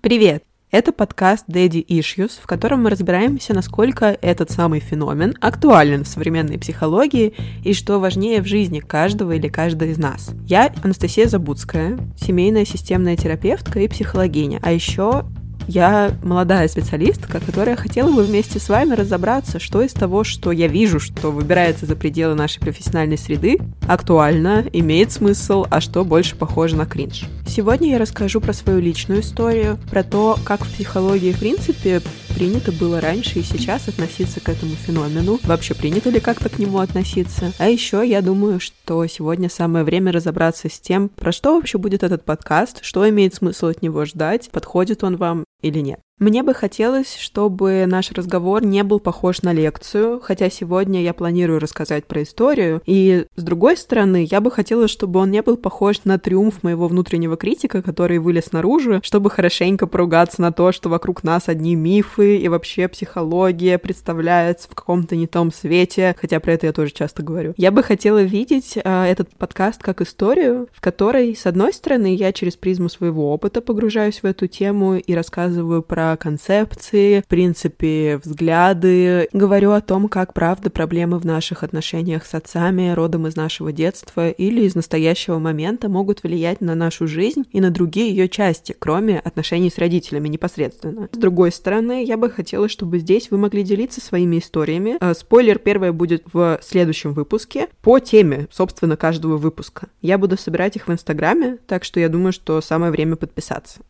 Привет! Это подкаст Daddy Issues, в котором мы разбираемся, насколько этот самый феномен актуален в современной психологии и что важнее в жизни каждого или каждой из нас. Я Анастасия Забудская, семейная системная терапевтка и психологиня, а еще я молодая специалистка, которая хотела бы вместе с вами разобраться, что из того, что я вижу, что выбирается за пределы нашей профессиональной среды, актуально, имеет смысл, а что больше похоже на кринж. Сегодня я расскажу про свою личную историю, про то, как в психологии, в принципе, принято было раньше и сейчас относиться к этому феномену, вообще принято ли как-то к нему относиться. А еще я думаю, что сегодня самое время разобраться с тем, про что вообще будет этот подкаст, что имеет смысл от него ждать, подходит он вам или нет. Мне бы хотелось, чтобы наш разговор не был похож на лекцию, хотя сегодня я планирую рассказать про историю. И с другой стороны, я бы хотела, чтобы он не был похож на триумф моего внутреннего критика, который вылез наружу, чтобы хорошенько поругаться на то, что вокруг нас одни мифы и вообще психология представляется в каком-то не том свете, хотя про это я тоже часто говорю. Я бы хотела видеть э, этот подкаст как историю, в которой, с одной стороны, я через призму своего опыта погружаюсь в эту тему и рассказываю про концепции, в принципе, взгляды. Говорю о том, как, правда, проблемы в наших отношениях с отцами, родом из нашего детства или из настоящего момента могут влиять на нашу жизнь и на другие ее части, кроме отношений с родителями непосредственно. С другой стороны, я бы хотела, чтобы здесь вы могли делиться своими историями. Э, спойлер первое будет в следующем выпуске по теме, собственно, каждого выпуска. Я буду собирать их в Инстаграме, так что я думаю, что самое время подписаться.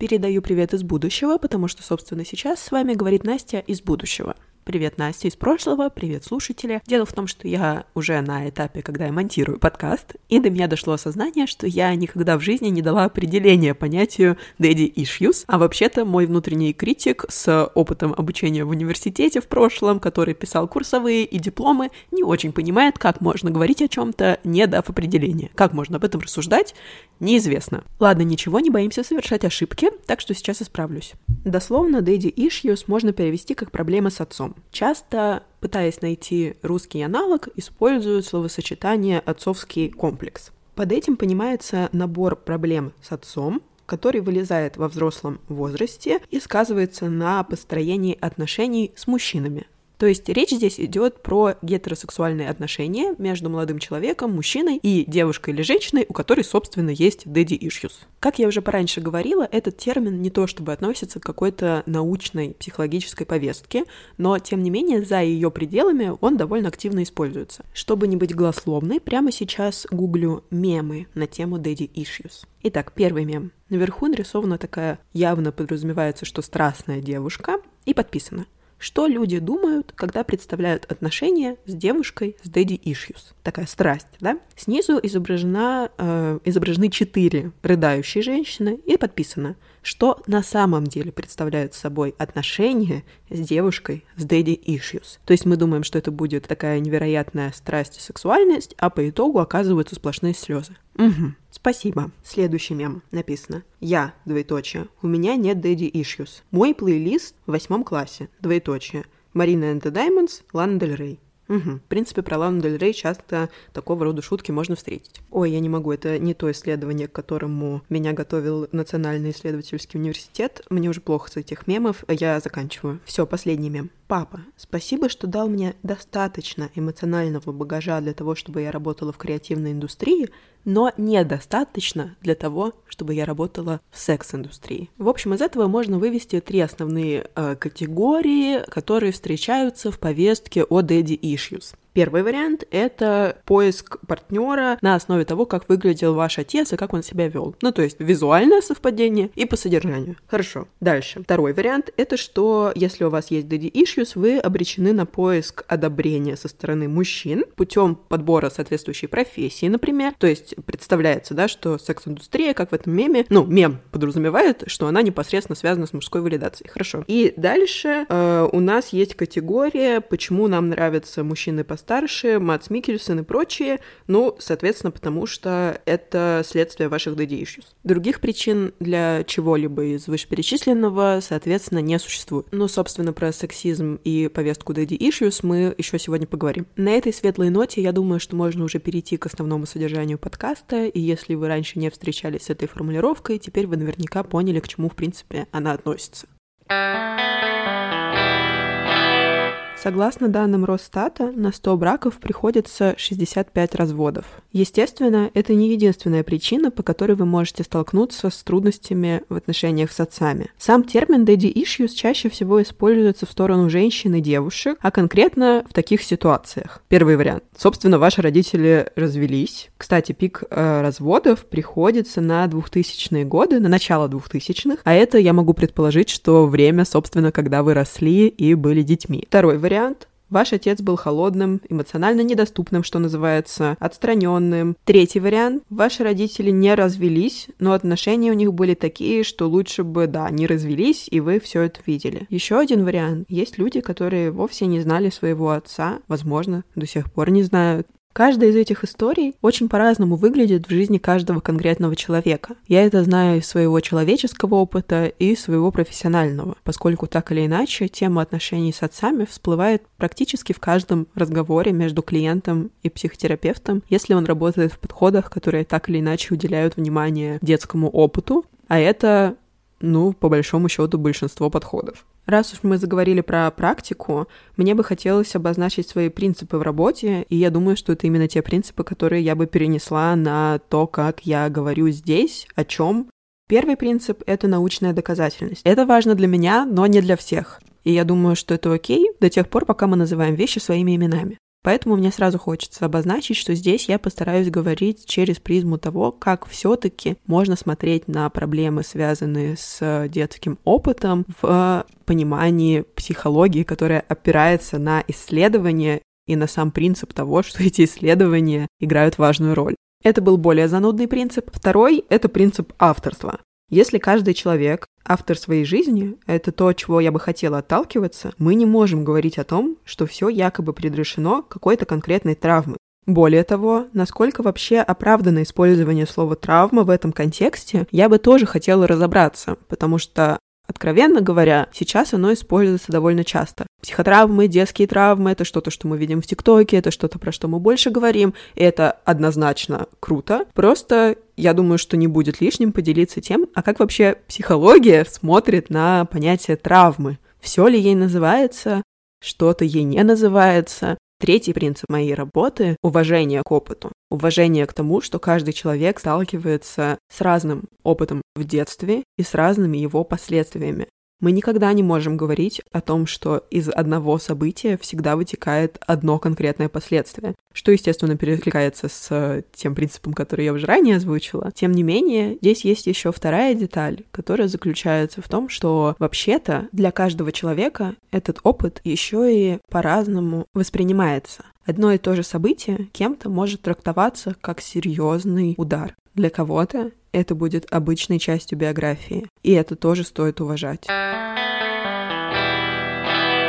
Передаю привет из будущего, потому что, собственно, сейчас с вами говорит Настя из будущего. Привет, Настя из прошлого, привет, слушатели. Дело в том, что я уже на этапе, когда я монтирую подкаст, и до меня дошло осознание, что я никогда в жизни не дала определения понятию daddy issues, а вообще-то мой внутренний критик с опытом обучения в университете в прошлом, который писал курсовые и дипломы, не очень понимает, как можно говорить о чем-то, не дав определения. Как можно об этом рассуждать, неизвестно. Ладно, ничего, не боимся совершать ошибки, так что сейчас исправлюсь. Дословно daddy issues можно перевести как проблемы с отцом. Часто, пытаясь найти русский аналог, используют словосочетание «отцовский комплекс». Под этим понимается набор проблем с отцом, который вылезает во взрослом возрасте и сказывается на построении отношений с мужчинами. То есть речь здесь идет про гетеросексуальные отношения между молодым человеком, мужчиной и девушкой или женщиной, у которой, собственно, есть daddy issues. Как я уже пораньше говорила, этот термин не то чтобы относится к какой-то научной психологической повестке, но, тем не менее, за ее пределами он довольно активно используется. Чтобы не быть голословной, прямо сейчас гуглю мемы на тему daddy issues. Итак, первый мем. Наверху нарисована такая, явно подразумевается, что страстная девушка, и подписано – что люди думают, когда представляют отношения с девушкой с daddy issues. Такая страсть, да? Снизу изображена, э, изображены четыре рыдающие женщины и подписано, что на самом деле представляют собой отношения с девушкой с daddy issues. То есть мы думаем, что это будет такая невероятная страсть и сексуальность, а по итогу оказываются сплошные слезы. Угу. Спасибо. Следующий мем написано. Я, двоеточие, у меня нет daddy issues. Мой плейлист в восьмом классе, двоеточие. Марина and the Diamonds, Лана Дель Рей. Угу. В принципе, про Лану Дель Рей часто такого рода шутки можно встретить. Ой, я не могу, это не то исследование, к которому меня готовил Национальный исследовательский университет. Мне уже плохо с этих мемов, я заканчиваю. Все, последний мем. Папа, спасибо, что дал мне достаточно эмоционального багажа для того, чтобы я работала в креативной индустрии, но недостаточно для того, чтобы я работала в секс-индустрии. В общем, из этого можно вывести три основные э, категории, которые встречаются в повестке о daddy issues. Первый вариант — это поиск партнера на основе того, как выглядел ваш отец и как он себя вел. Ну, то есть визуальное совпадение и по содержанию. Хорошо. Дальше. Второй вариант — это что, если у вас есть daddy issues, вы обречены на поиск одобрения со стороны мужчин путем подбора соответствующей профессии, например. То есть представляется, да, что секс-индустрия, как в этом меме, ну, мем подразумевает, что она непосредственно связана с мужской валидацией. Хорошо. И дальше э, у нас есть категория, почему нам нравятся мужчины по постарше, Мац Микельсон и прочие, ну, соответственно, потому что это следствие ваших daddy issues. Других причин для чего-либо из вышеперечисленного, соответственно, не существует. Ну, собственно, про сексизм и повестку daddy issues мы еще сегодня поговорим. На этой светлой ноте я думаю, что можно уже перейти к основному содержанию подкаста, и если вы раньше не встречались с этой формулировкой, теперь вы наверняка поняли, к чему, в принципе, она относится. Согласно данным Росстата, на 100 браков приходится 65 разводов. Естественно, это не единственная причина, по которой вы можете столкнуться с трудностями в отношениях с отцами. Сам термин daddy issues чаще всего используется в сторону женщин и девушек, а конкретно в таких ситуациях. Первый вариант. Собственно, ваши родители развелись. Кстати, пик э, разводов приходится на 2000-е годы, на начало 2000-х, а это я могу предположить, что время, собственно, когда вы росли и были детьми. Второй вариант вариант. Ваш отец был холодным, эмоционально недоступным, что называется, отстраненным. Третий вариант. Ваши родители не развелись, но отношения у них были такие, что лучше бы, да, не развелись, и вы все это видели. Еще один вариант. Есть люди, которые вовсе не знали своего отца, возможно, до сих пор не знают. Каждая из этих историй очень по-разному выглядит в жизни каждого конкретного человека. Я это знаю из своего человеческого опыта и своего профессионального, поскольку так или иначе тема отношений с отцами всплывает практически в каждом разговоре между клиентом и психотерапевтом, если он работает в подходах, которые так или иначе уделяют внимание детскому опыту, а это ну, по большому счету, большинство подходов. Раз уж мы заговорили про практику, мне бы хотелось обозначить свои принципы в работе, и я думаю, что это именно те принципы, которые я бы перенесла на то, как я говорю здесь, о чем. Первый принцип — это научная доказательность. Это важно для меня, но не для всех. И я думаю, что это окей до тех пор, пока мы называем вещи своими именами. Поэтому мне сразу хочется обозначить, что здесь я постараюсь говорить через призму того, как все-таки можно смотреть на проблемы, связанные с детским опытом, в понимании психологии, которая опирается на исследования и на сам принцип того, что эти исследования играют важную роль. Это был более занудный принцип. Второй — это принцип авторства. Если каждый человек автор своей жизни, это то, чего я бы хотела отталкиваться, мы не можем говорить о том, что все якобы предрешено какой-то конкретной травмой. Более того, насколько вообще оправдано использование слова «травма» в этом контексте, я бы тоже хотела разобраться, потому что Откровенно говоря, сейчас оно используется довольно часто. Психотравмы, детские травмы — это что-то, что мы видим в ТикТоке, это что-то, про что мы больше говорим, и это однозначно круто. Просто я думаю, что не будет лишним поделиться тем, а как вообще психология смотрит на понятие травмы. Все ли ей называется, что-то ей не называется, Третий принцип моей работы — уважение к опыту. Уважение к тому, что каждый человек сталкивается с разным опытом в детстве и с разными его последствиями. Мы никогда не можем говорить о том, что из одного события всегда вытекает одно конкретное последствие, что, естественно, перекликается с тем принципом, который я уже ранее озвучила. Тем не менее, здесь есть еще вторая деталь, которая заключается в том, что вообще-то для каждого человека этот опыт еще и по-разному воспринимается. Одно и то же событие кем-то может трактоваться как серьезный удар. Для кого-то это будет обычной частью биографии, и это тоже стоит уважать.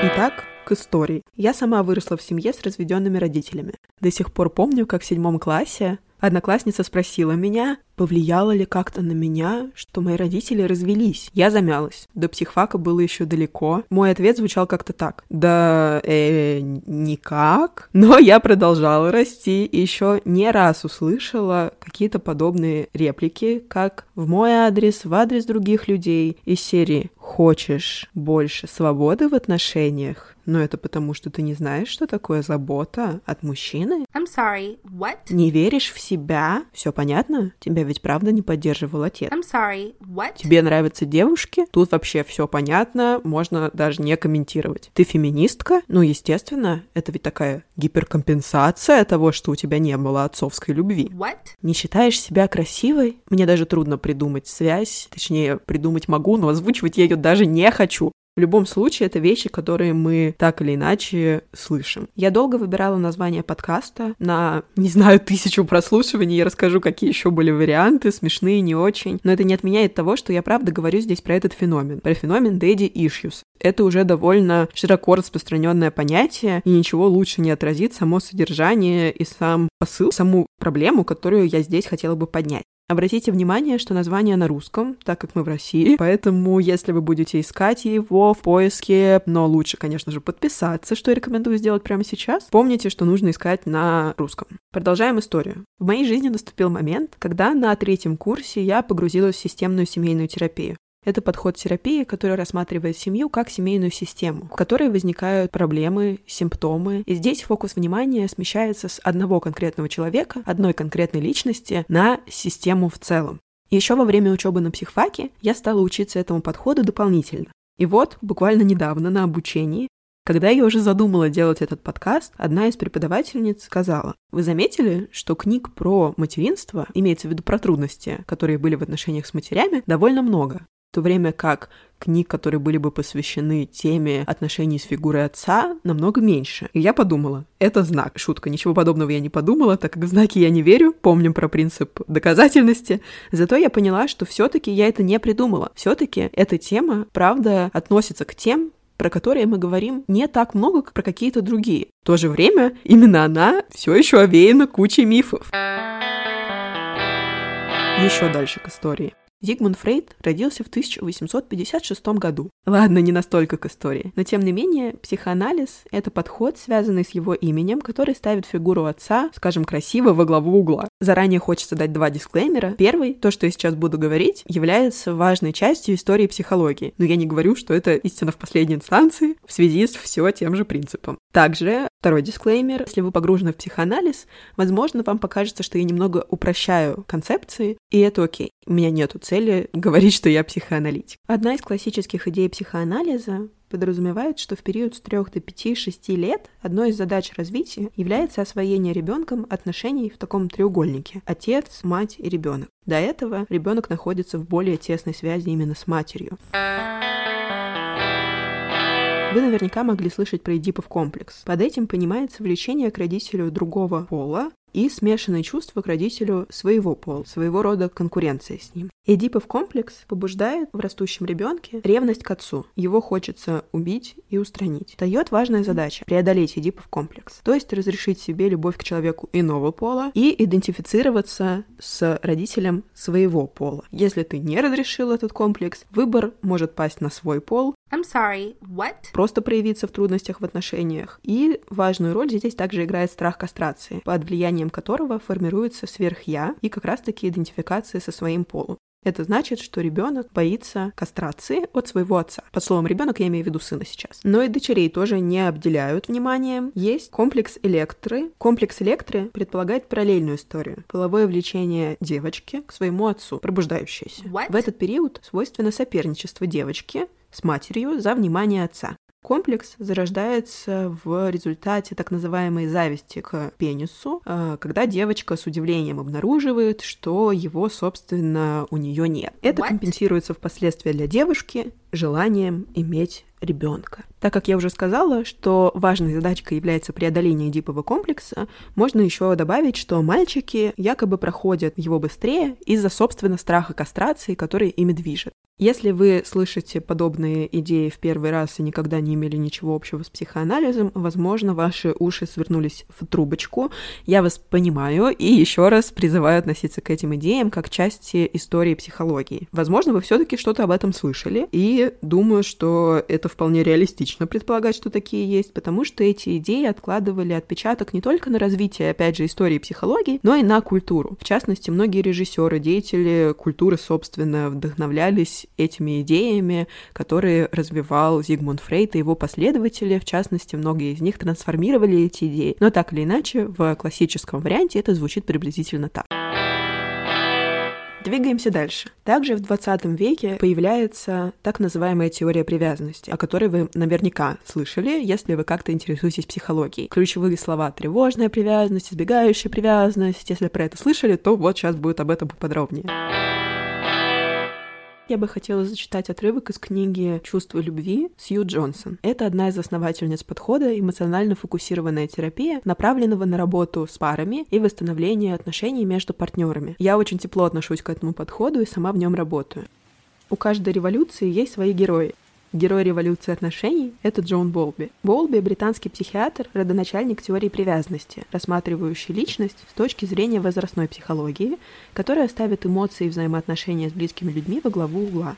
Итак, к истории. Я сама выросла в семье с разведенными родителями. До сих пор помню, как в седьмом классе одноклассница спросила меня, Повлияло ли как-то на меня, что мои родители развелись? Я замялась. До психфака было еще далеко. Мой ответ звучал как-то так. Да, э, никак. Но я продолжала расти и еще не раз услышала какие-то подобные реплики, как в мой адрес, в адрес других людей из серии «Хочешь больше свободы в отношениях?» Но это потому, что ты не знаешь, что такое забота от мужчины? I'm sorry, what? Не веришь в себя? Все понятно? Тебя ведь правда не поддерживал отец. I'm sorry, what? Тебе нравятся девушки? Тут вообще все понятно, можно даже не комментировать. Ты феминистка? Ну, естественно, это ведь такая гиперкомпенсация того, что у тебя не было отцовской любви. What? Не считаешь себя красивой? Мне даже трудно придумать связь, точнее, придумать могу, но озвучивать я ее даже не хочу. В любом случае, это вещи, которые мы так или иначе слышим. Я долго выбирала название подкаста на, не знаю, тысячу прослушиваний. Я расскажу, какие еще были варианты, смешные, не очень. Но это не отменяет того, что я правда говорю здесь про этот феномен. Про феномен Daddy Issues. Это уже довольно широко распространенное понятие, и ничего лучше не отразит само содержание и сам посыл, саму проблему, которую я здесь хотела бы поднять. Обратите внимание, что название на русском, так как мы в России, поэтому если вы будете искать его в поиске, но лучше, конечно же, подписаться, что я рекомендую сделать прямо сейчас, помните, что нужно искать на русском. Продолжаем историю. В моей жизни наступил момент, когда на третьем курсе я погрузилась в системную семейную терапию. Это подход терапии, который рассматривает семью как семейную систему, в которой возникают проблемы, симптомы. И здесь фокус внимания смещается с одного конкретного человека, одной конкретной личности на систему в целом. еще во время учебы на психфаке я стала учиться этому подходу дополнительно. И вот, буквально недавно на обучении, когда я уже задумала делать этот подкаст, одна из преподавательниц сказала, вы заметили, что книг про материнство, имеется в виду про трудности, которые были в отношениях с матерями, довольно много то время как книг, которые были бы посвящены теме отношений с фигурой отца, намного меньше. И я подумала, это знак. Шутка, ничего подобного я не подумала, так как в знаки я не верю, помним про принцип доказательности. Зато я поняла, что все таки я это не придумала. все таки эта тема, правда, относится к тем, про которые мы говорим не так много, как про какие-то другие. В то же время именно она все еще овеяна кучей мифов. Еще дальше к истории. Зигмунд Фрейд родился в 1856 году. Ладно, не настолько к истории. Но тем не менее, психоанализ — это подход, связанный с его именем, который ставит фигуру отца, скажем, красиво во главу угла. Заранее хочется дать два дисклеймера. Первый, то, что я сейчас буду говорить, является важной частью истории психологии. Но я не говорю, что это истина в последней инстанции в связи с все тем же принципом. Также, второй дисклеймер, если вы погружены в психоанализ, возможно, вам покажется, что я немного упрощаю концепции, и это окей. У меня нету цели говорить, что я психоаналитик. Одна из классических идей психоанализа подразумевает, что в период с 3 до 5-6 лет одной из задач развития является освоение ребенком отношений в таком треугольнике – отец, мать и ребенок. До этого ребенок находится в более тесной связи именно с матерью. Вы наверняка могли слышать про Эдипов комплекс. Под этим понимается влечение к родителю другого пола, и смешанные чувства к родителю своего пола, своего рода конкуренция с ним. Эдипов комплекс побуждает в растущем ребенке ревность к отцу. Его хочется убить и устранить. Дает важная задача — преодолеть Эдипов комплекс, то есть разрешить себе любовь к человеку иного пола и идентифицироваться с родителем своего пола. Если ты не разрешил этот комплекс, выбор может пасть на свой пол, I'm sorry, what? Просто проявиться в трудностях в отношениях. И важную роль здесь также играет страх кастрации, под влиянием которого формируется сверх-я и как раз-таки идентификация со своим полом. Это значит, что ребенок боится кастрации от своего отца. Под словом ребенок я имею в виду сына сейчас. Но и дочерей тоже не обделяют вниманием. Есть комплекс электры. Комплекс электры предполагает параллельную историю. Половое влечение девочки к своему отцу, пробуждающееся. What? В этот период свойственно соперничество девочки с матерью за внимание отца. Комплекс зарождается в результате так называемой зависти к пенису, э, когда девочка с удивлением обнаруживает, что его, собственно, у нее нет. Это What? компенсируется впоследствии для девушки желанием иметь ребенка. Так как я уже сказала, что важной задачкой является преодоление Эдипового комплекса, можно еще добавить, что мальчики якобы проходят его быстрее из-за, собственно, страха кастрации, который ими движет. Если вы слышите подобные идеи в первый раз и никогда не имели ничего общего с психоанализом, возможно, ваши уши свернулись в трубочку. Я вас понимаю и еще раз призываю относиться к этим идеям как части истории психологии. Возможно, вы все-таки что-то об этом слышали, и думаю, что это вполне реалистично предполагать, что такие есть, потому что эти идеи откладывали отпечаток не только на развитие, опять же, истории психологии, но и на культуру. В частности, многие режиссеры, деятели культуры, собственно, вдохновлялись этими идеями, которые развивал Зигмунд Фрейд и его последователи. В частности, многие из них трансформировали эти идеи. Но так или иначе, в классическом варианте это звучит приблизительно так. Двигаемся дальше. Также в 20 веке появляется так называемая теория привязанности, о которой вы наверняка слышали, если вы как-то интересуетесь психологией. Ключевые слова — тревожная привязанность, избегающая привязанность. Если про это слышали, то вот сейчас будет об этом поподробнее. Я бы хотела зачитать отрывок из книги «Чувство любви» Сью Джонсон. Это одна из основательниц подхода эмоционально фокусированная терапия, направленного на работу с парами и восстановление отношений между партнерами. Я очень тепло отношусь к этому подходу и сама в нем работаю. У каждой революции есть свои герои. Герой революции отношений — это Джон Болби. Болби — британский психиатр, родоначальник теории привязанности, рассматривающий личность с точки зрения возрастной психологии, которая ставит эмоции и взаимоотношения с близкими людьми во главу угла.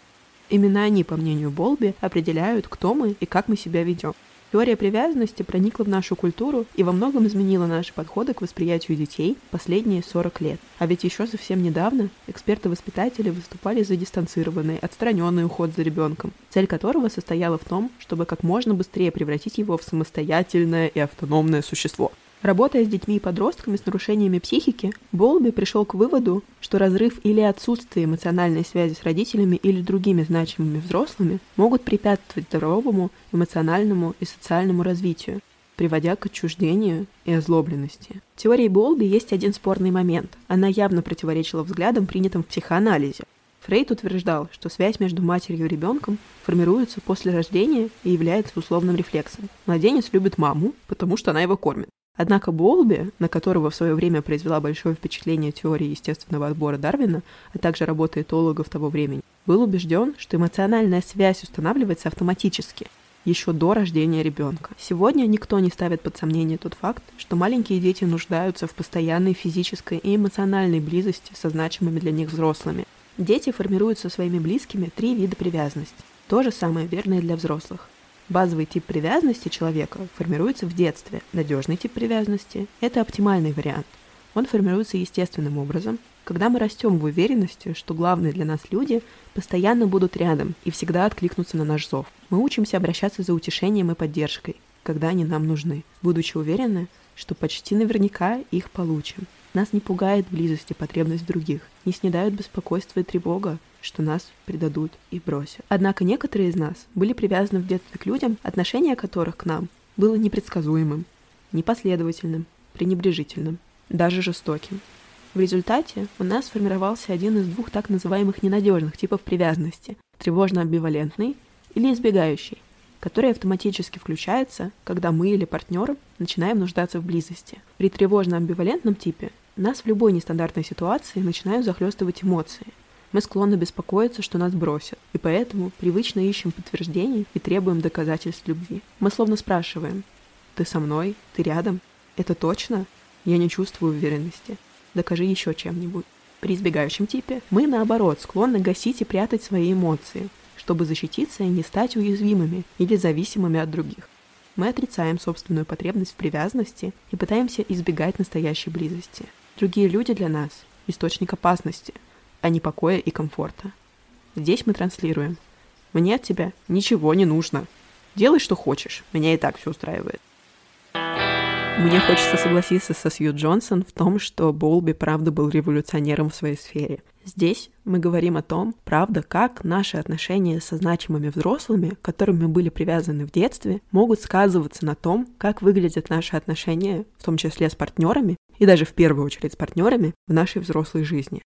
Именно они, по мнению Болби, определяют, кто мы и как мы себя ведем. Теория привязанности проникла в нашу культуру и во многом изменила наши подходы к восприятию детей последние 40 лет. А ведь еще совсем недавно эксперты-воспитатели выступали за дистанцированный, отстраненный уход за ребенком, цель которого состояла в том, чтобы как можно быстрее превратить его в самостоятельное и автономное существо – Работая с детьми и подростками с нарушениями психики, Болби пришел к выводу, что разрыв или отсутствие эмоциональной связи с родителями или другими значимыми взрослыми могут препятствовать здоровому эмоциональному и социальному развитию, приводя к отчуждению и озлобленности. В теории Болби есть один спорный момент. Она явно противоречила взглядам, принятым в психоанализе. Фрейд утверждал, что связь между матерью и ребенком формируется после рождения и является условным рефлексом. Младенец любит маму, потому что она его кормит. Однако Болби, на которого в свое время произвела большое впечатление теория естественного отбора Дарвина, а также работа этологов того времени, был убежден, что эмоциональная связь устанавливается автоматически, еще до рождения ребенка. Сегодня никто не ставит под сомнение тот факт, что маленькие дети нуждаются в постоянной физической и эмоциональной близости со значимыми для них взрослыми. Дети формируют со своими близкими три вида привязанности. То же самое верно и для взрослых. Базовый тип привязанности человека формируется в детстве. Надежный тип привязанности – это оптимальный вариант. Он формируется естественным образом, когда мы растем в уверенности, что главные для нас люди постоянно будут рядом и всегда откликнутся на наш зов. Мы учимся обращаться за утешением и поддержкой, когда они нам нужны, будучи уверены, что почти наверняка их получим. Нас не пугает близость и потребность других, не снедают беспокойство и тревога, что нас предадут и бросят. Однако некоторые из нас были привязаны в детстве к людям, отношение которых к нам было непредсказуемым, непоследовательным, пренебрежительным, даже жестоким. В результате у нас сформировался один из двух так называемых ненадежных типов привязанности – тревожно-амбивалентный или избегающий, который автоматически включается, когда мы или партнер начинаем нуждаться в близости. При тревожно-амбивалентном типе нас в любой нестандартной ситуации начинают захлестывать эмоции – мы склонны беспокоиться, что нас бросят, и поэтому привычно ищем подтверждений и требуем доказательств любви. Мы словно спрашиваем, «Ты со мной? Ты рядом? Это точно? Я не чувствую уверенности. Докажи еще чем-нибудь». При избегающем типе мы, наоборот, склонны гасить и прятать свои эмоции, чтобы защититься и не стать уязвимыми или зависимыми от других. Мы отрицаем собственную потребность в привязанности и пытаемся избегать настоящей близости. Другие люди для нас – источник опасности – а не покоя и комфорта. Здесь мы транслируем. Мне от тебя ничего не нужно. Делай, что хочешь. Меня и так все устраивает. Мне хочется согласиться со Сью Джонсон в том, что Болби правда был революционером в своей сфере. Здесь мы говорим о том, правда, как наши отношения со значимыми взрослыми, к которым мы были привязаны в детстве, могут сказываться на том, как выглядят наши отношения, в том числе с партнерами, и даже в первую очередь с партнерами в нашей взрослой жизни.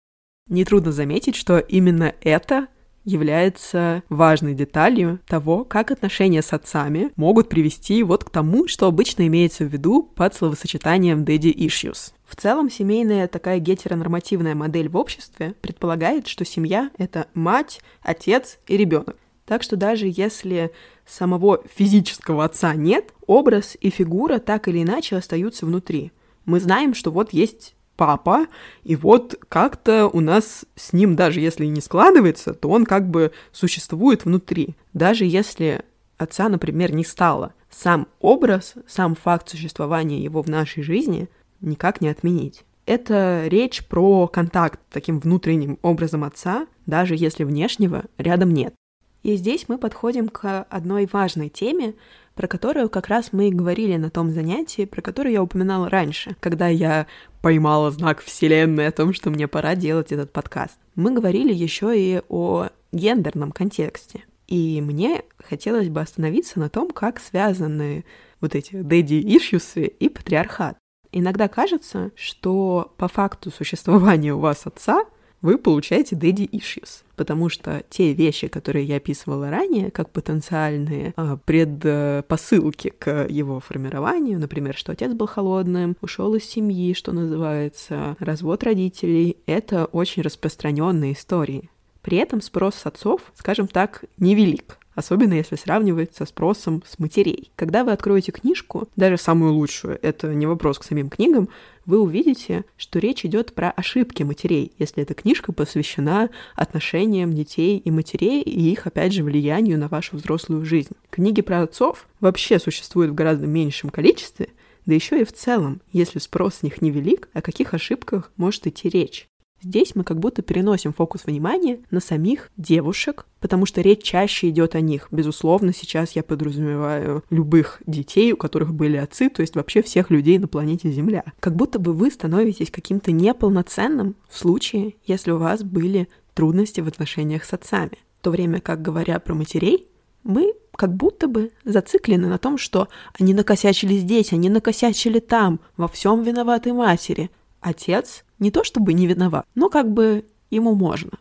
Нетрудно заметить, что именно это является важной деталью того, как отношения с отцами могут привести вот к тому, что обычно имеется в виду под словосочетанием daddy issues. В целом, семейная такая гетеронормативная модель в обществе предполагает, что семья — это мать, отец и ребенок. Так что даже если самого физического отца нет, образ и фигура так или иначе остаются внутри. Мы знаем, что вот есть папа, и вот как-то у нас с ним, даже если не складывается, то он как бы существует внутри. Даже если отца, например, не стало, сам образ, сам факт существования его в нашей жизни никак не отменить. Это речь про контакт таким внутренним образом отца, даже если внешнего рядом нет. И здесь мы подходим к одной важной теме, про которую как раз мы и говорили на том занятии, про которое я упоминала раньше, когда я поймала знак Вселенной о том, что мне пора делать этот подкаст. Мы говорили еще и о гендерном контексте. И мне хотелось бы остановиться на том, как связаны вот эти issues и патриархат. Иногда кажется, что по факту существования у вас отца вы получаете daddy issues. Потому что те вещи, которые я описывала ранее, как потенциальные а, предпосылки к его формированию, например, что отец был холодным, ушел из семьи, что называется, развод родителей, это очень распространенные истории. При этом спрос с отцов, скажем так, невелик особенно если сравнивать со спросом с матерей. Когда вы откроете книжку, даже самую лучшую, это не вопрос к самим книгам, вы увидите, что речь идет про ошибки матерей, если эта книжка посвящена отношениям детей и матерей и их, опять же, влиянию на вашу взрослую жизнь. Книги про отцов вообще существуют в гораздо меньшем количестве, да еще и в целом, если спрос с них невелик, о каких ошибках может идти речь. Здесь мы как будто переносим фокус внимания на самих девушек, потому что речь чаще идет о них. Безусловно, сейчас я подразумеваю любых детей, у которых были отцы, то есть вообще всех людей на планете Земля. Как будто бы вы становитесь каким-то неполноценным в случае, если у вас были трудности в отношениях с отцами. В то время как, говоря про матерей, мы как будто бы зациклены на том, что они накосячили здесь, они накосячили там, во всем виноваты матери. Отец не то чтобы не виноват, но как бы ему можно.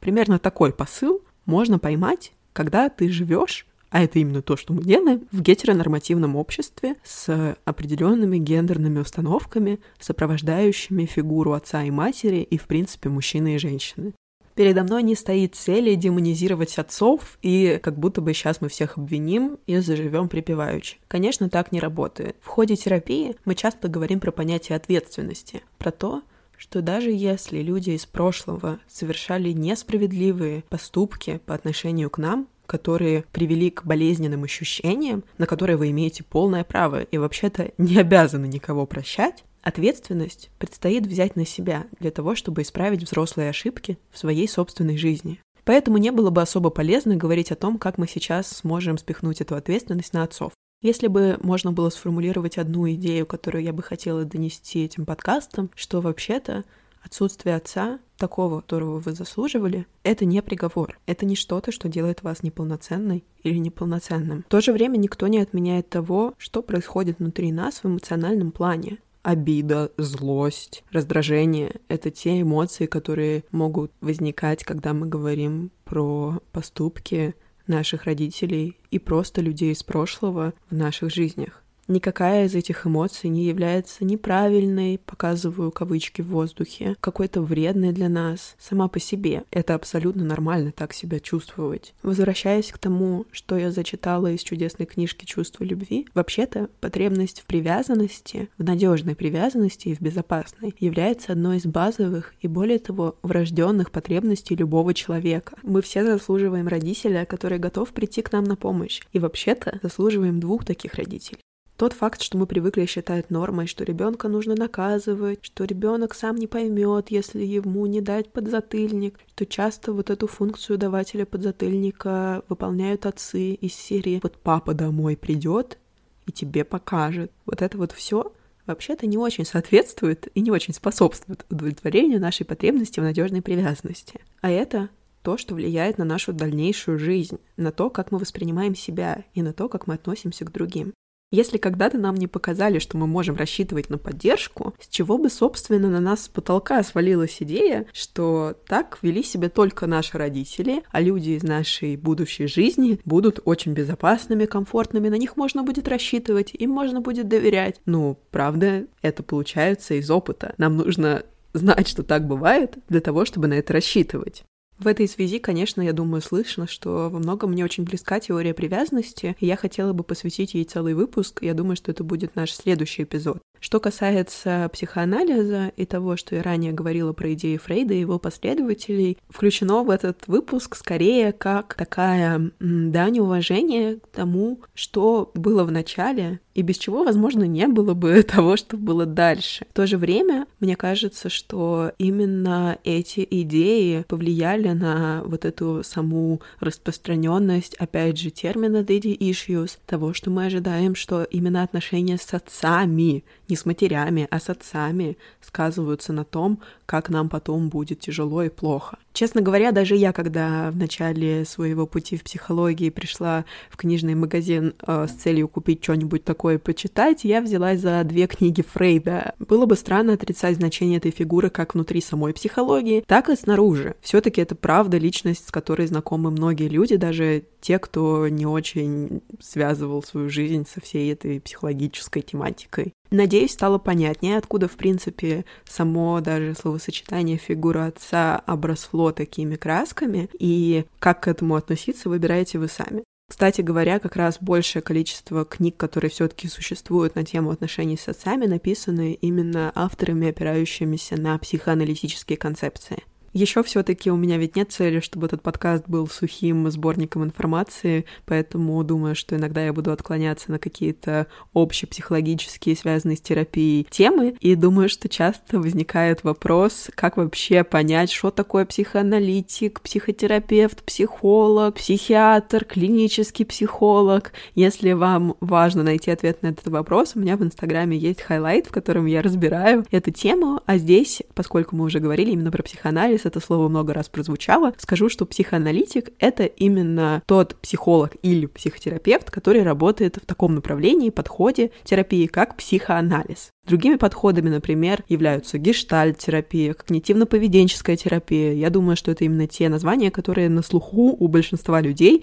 Примерно такой посыл можно поймать, когда ты живешь а это именно то, что мы делаем в гетеронормативном обществе с определенными гендерными установками, сопровождающими фигуру отца и матери и, в принципе, мужчины и женщины. Передо мной не стоит цели демонизировать отцов, и как будто бы сейчас мы всех обвиним и заживем припеваючи. Конечно, так не работает. В ходе терапии мы часто говорим про понятие ответственности, про то, что даже если люди из прошлого совершали несправедливые поступки по отношению к нам, которые привели к болезненным ощущениям, на которые вы имеете полное право и вообще-то не обязаны никого прощать, ответственность предстоит взять на себя для того, чтобы исправить взрослые ошибки в своей собственной жизни. Поэтому не было бы особо полезно говорить о том, как мы сейчас сможем спихнуть эту ответственность на отцов. Если бы можно было сформулировать одну идею, которую я бы хотела донести этим подкастом, что вообще-то отсутствие отца, такого, которого вы заслуживали, это не приговор. Это не что-то, что делает вас неполноценной или неполноценным. В то же время никто не отменяет того, что происходит внутри нас в эмоциональном плане. Обида, злость, раздражение — это те эмоции, которые могут возникать, когда мы говорим про поступки, наших родителей и просто людей из прошлого в наших жизнях. Никакая из этих эмоций не является неправильной, показываю кавычки в воздухе, какой-то вредной для нас сама по себе. Это абсолютно нормально так себя чувствовать. Возвращаясь к тому, что я зачитала из чудесной книжки «Чувство любви», вообще-то потребность в привязанности, в надежной привязанности и в безопасной, является одной из базовых и, более того, врожденных потребностей любого человека. Мы все заслуживаем родителя, который готов прийти к нам на помощь. И вообще-то заслуживаем двух таких родителей. Тот факт, что мы привыкли считать нормой, что ребенка нужно наказывать, что ребенок сам не поймет, если ему не дать подзатыльник, что часто вот эту функцию давателя подзатыльника выполняют отцы из серии «Вот папа домой придет и тебе покажет». Вот это вот все вообще-то не очень соответствует и не очень способствует удовлетворению нашей потребности в надежной привязанности. А это то, что влияет на нашу дальнейшую жизнь, на то, как мы воспринимаем себя и на то, как мы относимся к другим. Если когда-то нам не показали, что мы можем рассчитывать на поддержку, с чего бы, собственно, на нас с потолка свалилась идея, что так вели себя только наши родители, а люди из нашей будущей жизни будут очень безопасными, комфортными, на них можно будет рассчитывать, им можно будет доверять. Ну, правда, это получается из опыта. Нам нужно знать, что так бывает, для того, чтобы на это рассчитывать. В этой связи, конечно, я думаю, слышно, что во многом мне очень близка теория привязанности, и я хотела бы посвятить ей целый выпуск. Я думаю, что это будет наш следующий эпизод. Что касается психоанализа и того, что я ранее говорила про идеи Фрейда и его последователей, включено в этот выпуск скорее как такая дань уважения к тому, что было в начале, и без чего, возможно, не было бы того, что было дальше. В то же время, мне кажется, что именно эти идеи повлияли на вот эту саму распространенность, опять же, термина daddy issues, того, что мы ожидаем, что именно отношения с отцами не с матерями, а с отцами сказываются на том, как нам потом будет тяжело и плохо. Честно говоря, даже я, когда в начале своего пути в психологии пришла в книжный магазин э, с целью купить что-нибудь такое почитать, я взялась за две книги Фрейда. Было бы странно отрицать значение этой фигуры как внутри самой психологии, так и снаружи. Все-таки это правда личность, с которой знакомы многие люди, даже те, кто не очень связывал свою жизнь со всей этой психологической тематикой. Надеюсь, стало понятнее, откуда, в принципе, само даже словосочетание фигура отца обросло такими красками, и как к этому относиться, выбираете вы сами. Кстати говоря, как раз большее количество книг, которые все-таки существуют на тему отношений с отцами, написаны именно авторами, опирающимися на психоаналитические концепции. Еще все-таки у меня ведь нет цели, чтобы этот подкаст был сухим сборником информации, поэтому думаю, что иногда я буду отклоняться на какие-то общепсихологические, связанные с терапией темы, и думаю, что часто возникает вопрос, как вообще понять, что такое психоаналитик, психотерапевт, психолог, психиатр, клинический психолог. Если вам важно найти ответ на этот вопрос, у меня в Инстаграме есть highlight, в котором я разбираю эту тему, а здесь, поскольку мы уже говорили именно про психоанализ, это слово много раз прозвучало, скажу, что психоаналитик — это именно тот психолог или психотерапевт, который работает в таком направлении, подходе терапии, как психоанализ. Другими подходами, например, являются гештальт-терапия, когнитивно-поведенческая терапия. Я думаю, что это именно те названия, которые на слуху у большинства людей.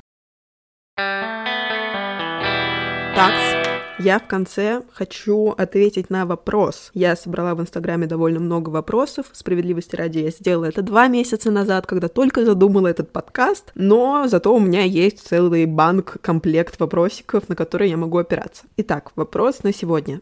Такс я в конце хочу ответить на вопрос. Я собрала в Инстаграме довольно много вопросов. Справедливости ради, я сделала это два месяца назад, когда только задумала этот подкаст. Но зато у меня есть целый банк, комплект вопросиков, на которые я могу опираться. Итак, вопрос на сегодня.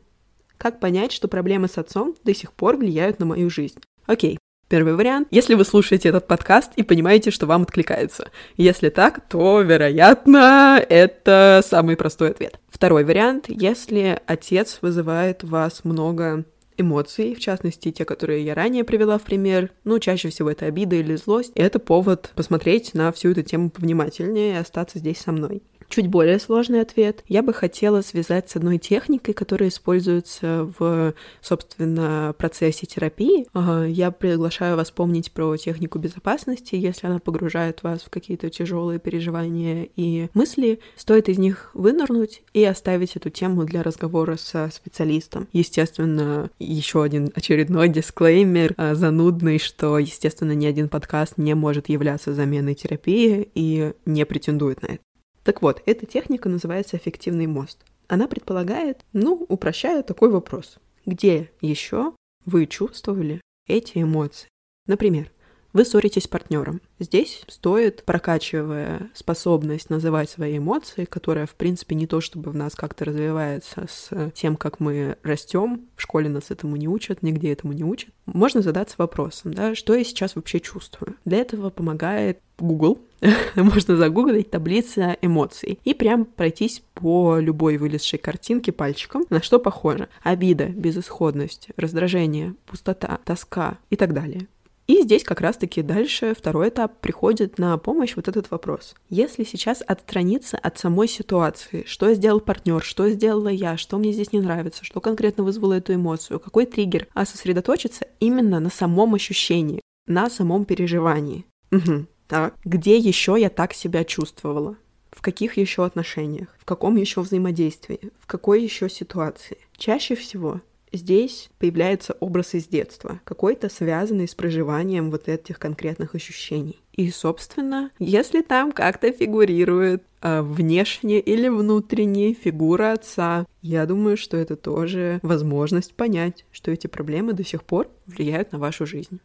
Как понять, что проблемы с отцом до сих пор влияют на мою жизнь? Окей, Первый вариант. Если вы слушаете этот подкаст и понимаете, что вам откликается. Если так, то, вероятно, это самый простой ответ. Второй вариант. Если отец вызывает вас много эмоций, в частности, те, которые я ранее привела в пример, ну, чаще всего это обида или злость, и это повод посмотреть на всю эту тему повнимательнее и остаться здесь со мной чуть более сложный ответ. Я бы хотела связать с одной техникой, которая используется в, собственно, процессе терапии. Я приглашаю вас помнить про технику безопасности. Если она погружает вас в какие-то тяжелые переживания и мысли, стоит из них вынырнуть и оставить эту тему для разговора со специалистом. Естественно, еще один очередной дисклеймер а, занудный, что, естественно, ни один подкаст не может являться заменой терапии и не претендует на это. Так вот, эта техника называется эффективный мост. Она предполагает, ну, упрощая такой вопрос. Где еще вы чувствовали эти эмоции? Например, вы ссоритесь с партнером. Здесь стоит, прокачивая способность называть свои эмоции, которая, в принципе, не то чтобы в нас как-то развивается с тем, как мы растем, в школе нас этому не учат, нигде этому не учат, можно задаться вопросом, да, что я сейчас вообще чувствую. Для этого помогает Google, можно загуглить таблица эмоций и прям пройтись по любой вылезшей картинке пальчиком, на что похоже. Обида, безысходность, раздражение, пустота, тоска и так далее. И здесь как раз-таки дальше второй этап приходит на помощь вот этот вопрос. Если сейчас отстраниться от самой ситуации, что сделал партнер, что сделала я, что мне здесь не нравится, что конкретно вызвало эту эмоцию, какой триггер, а сосредоточиться именно на самом ощущении, на самом переживании. Угу. Так, где еще я так себя чувствовала? В каких еще отношениях? В каком еще взаимодействии? В какой еще ситуации? Чаще всего Здесь появляется образ из детства, какой-то связанный с проживанием вот этих конкретных ощущений. И, собственно, если там как-то фигурирует э, внешне или внутренне фигура отца, я думаю, что это тоже возможность понять, что эти проблемы до сих пор влияют на вашу жизнь.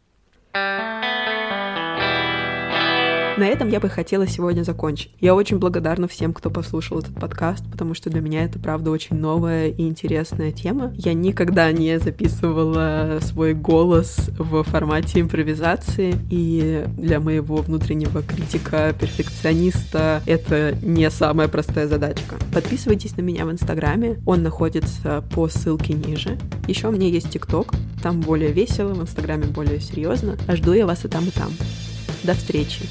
На этом я бы хотела сегодня закончить. Я очень благодарна всем, кто послушал этот подкаст, потому что для меня это, правда, очень новая и интересная тема. Я никогда не записывала свой голос в формате импровизации, и для моего внутреннего критика, перфекциониста это не самая простая задачка. Подписывайтесь на меня в Инстаграме, он находится по ссылке ниже. Еще у меня есть ТикТок, там более весело, в Инстаграме более серьезно. А жду я вас и там, и там. До встречи!